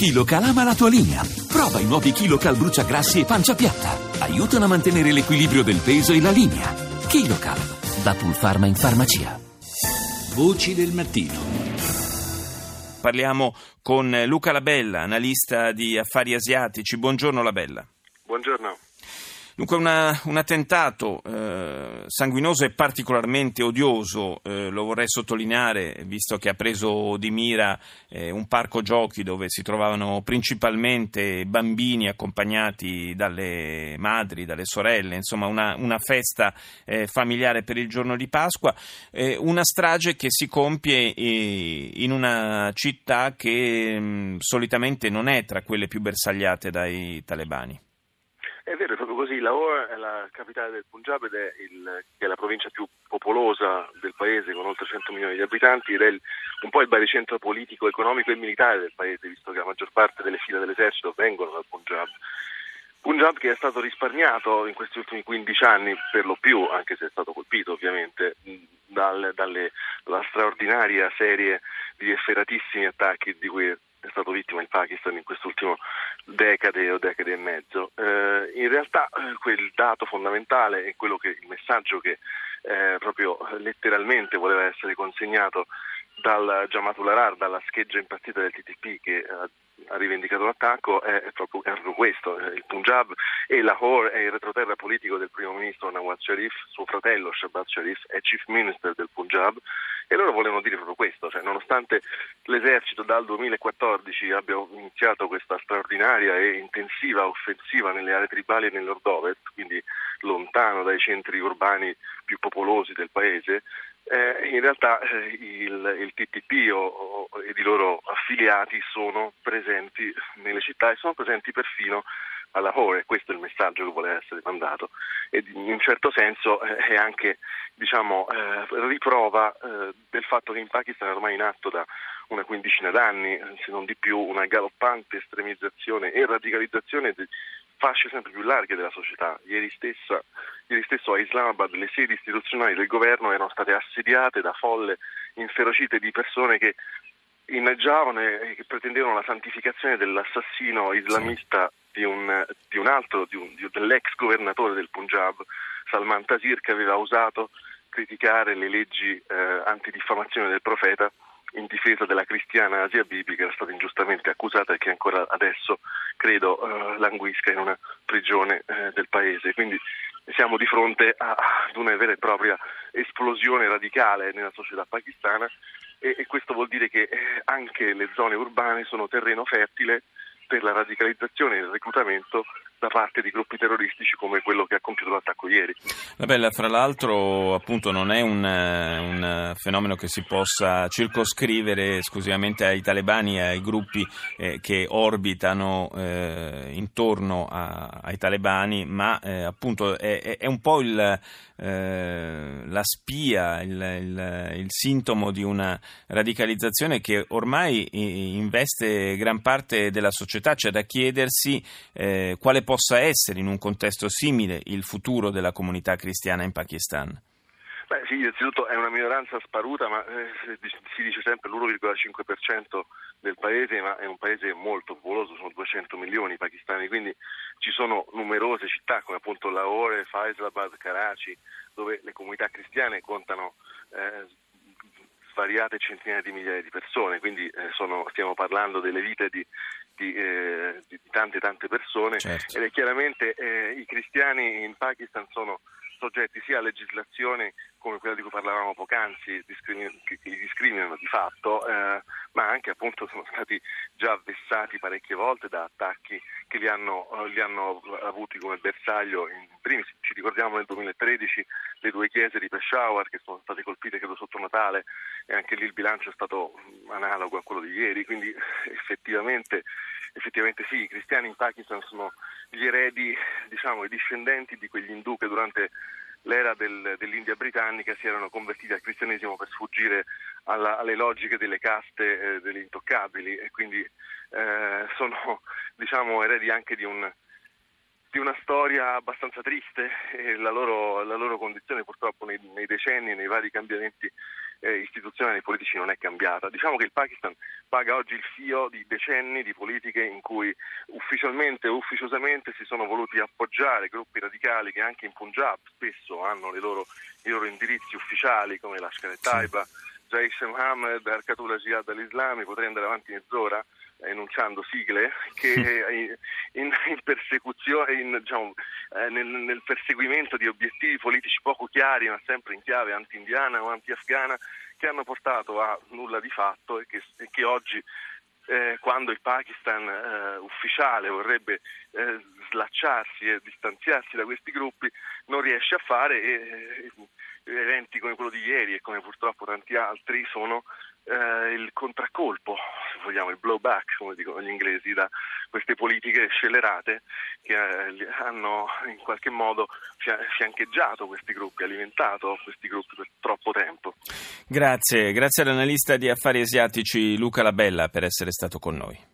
KiloCal ama la tua linea. Prova i nuovi KiloCal bruciagrassi e pancia piatta. Aiutano a mantenere l'equilibrio del peso e la linea. KiloCal, da Pulpharma in farmacia. Voci del mattino. Parliamo con Luca Labella, analista di affari asiatici. Buongiorno Labella. Buongiorno. Dunque una, un attentato eh, sanguinoso e particolarmente odioso, eh, lo vorrei sottolineare, visto che ha preso di mira eh, un parco giochi dove si trovavano principalmente bambini accompagnati dalle madri, dalle sorelle, insomma una, una festa eh, familiare per il giorno di Pasqua, eh, una strage che si compie eh, in una città che mh, mm, solitamente non è tra quelle più bersagliate dai talebani. È vero, così. Lahore è la capitale del Punjab ed è, il, è, la provincia più popolosa del paese con oltre 100 milioni di abitanti ed è il, un po' il baricentro politico, economico e militare del paese, visto che la maggior parte delle file dell'esercito vengono dal Punjab. Punjab che è stato risparmiato in questi ultimi 15 anni per lo più, anche se è stato colpito ovviamente, dal, dalle, dalla straordinaria serie di efferatissimi attacchi di cui è stato vittima il Pakistan in quest'ultimo decade o decade e mezzo. Eh, in realtà eh, quel dato fondamentale è quello che il messaggio che eh, proprio letteralmente voleva essere consegnato dal Jamatul Arar, dalla scheggia impazzita del TTP che ha rivendicato l'attacco è proprio, è proprio questo, eh, il Punjab e Lahore è il retroterra politico del primo ministro Nawaz Sharif, suo fratello Shabbat Sharif è chief minister del Punjab e loro volevano dire proprio questo, cioè, nonostante l'esercito dal 2014 abbia iniziato questa straordinaria e intensiva offensiva nelle aree tribali e nel nord-ovest, quindi lontano dai centri urbani più popolosi del paese, eh, in realtà eh, il, il, TTP o, o, ed i loro affiliati sono presenti nelle città e sono presenti perfino a Lahore, questo è il messaggio che vuole essere mandato. E in un certo senso eh, è anche diciamo, eh, riprova eh, del fatto che in Pakistan è ormai in atto da una quindicina d'anni, se non di più, una galoppante estremizzazione e radicalizzazione di fasce sempre più larghe della società. Ieri, stessa, ieri stesso a Islamabad le sedi istituzionali del governo erano state assediate da folle inferocite di persone che inneggiavano e che pretendevano la santificazione dell'assassino islamista di un, di un altro, di un, di, dell'ex governatore del Punjab, Salman Tasir, che aveva osato criticare le leggi eh, antidiffamazione del profeta in difesa della cristiana Asia Bibi che era stata ingiustamente accusata e che ancora adesso credo eh, languisca in una prigione eh, del paese. Quindi siamo di fronte ad una vera e propria esplosione radicale nella società pakistana e, e questo vuol dire che eh, anche le zone urbane sono terreno fertile per la radicalizzazione e il reclutamento da parte di gruppi terroristici come quello che ha compiuto l'attacco ieri. Bella, fra l'altro appunto non è un, un, fenomeno che si possa circoscrivere esclusivamente ai talebani e ai gruppi eh, che orbitano eh, intorno a, ai talebani, ma eh, appunto è, è, un po' il, eh, la spia, il, il, il, sintomo di una radicalizzazione che ormai investe gran parte della società, c'è da chiedersi eh, quale possa essere in un contesto simile il futuro della comunità cristiana in Pakistan? Beh, sì, innanzitutto è una minoranza sparuta, ma eh, si dice sempre l'1,5% del paese, ma è un paese molto popoloso, sono 200 milioni pakistani, quindi ci sono numerose città come appunto Lahore, Faisalabad, Karachi, dove le comunità cristiane contano eh, svariate centinaia di migliaia di persone, quindi eh, sono, stiamo parlando delle vite di di, eh, di tante tante persone certo. ed è chiaramente eh, i cristiani in Pakistan sono soggetti sia a legislazioni come quella di cui parlavamo poc'anzi, discrimin- che li discriminano di fatto, eh, ma anche appunto sono stati già vessati parecchie volte da attacchi che li hanno, eh, li hanno avuti come bersaglio. In primis ci ricordiamo nel 2013 le due chiese di Peshawar che sono state colpite credo sotto Natale e anche lì il bilancio è stato analogo a quello di ieri, quindi effettivamente effettivamente sì, i cristiani in Pakistan sono gli eredi, diciamo, i discendenti di quegli indù che durante l'era del, dell'India britannica si erano convertiti al cristianesimo per sfuggire alla, alle logiche delle caste eh, degli intoccabili e quindi eh, sono diciamo, eredi anche di un, di una storia abbastanza triste e la loro, la loro condizione purtroppo nei, nei decenni, nei vari cambiamenti eh, istituzionali e politici non è cambiata. Diciamo che il Pakistan paga oggi il fio di decenni di politiche in cui ufficialmente o ufficiosamente si sono voluti appoggiare gruppi radicali che anche in Punjab spesso hanno loro, i loro indirizzi ufficiali come l'Ashkar Taiba, Jaish Mohammed, Arcatullah Jihad al-Islami, potrei andare avanti mezz'ora enunciando sigle che in, in persecuzione, in, diciamo, eh, nel, nel, perseguimento di obiettivi politici poco chiari, ma sempre in chiave anti-indiana o anti-afghana, che hanno portato a nulla di fatto e che, e che oggi eh, quando il Pakistan eh, ufficiale vorrebbe eh, slacciarsi e distanziarsi da questi gruppi, non riesce a fare e, eventi come quello di ieri e come purtroppo tanti altri sono eh, il contraccolpo, se vogliamo, il blowback, come dicono gli inglesi, da queste politiche scellerate che eh, hanno in qualche modo fiancheggiato questi gruppi, alimentato questi gruppi per troppo tempo. Grazie, grazie all'analista di affari asiatici Luca Labella per essere stato con noi.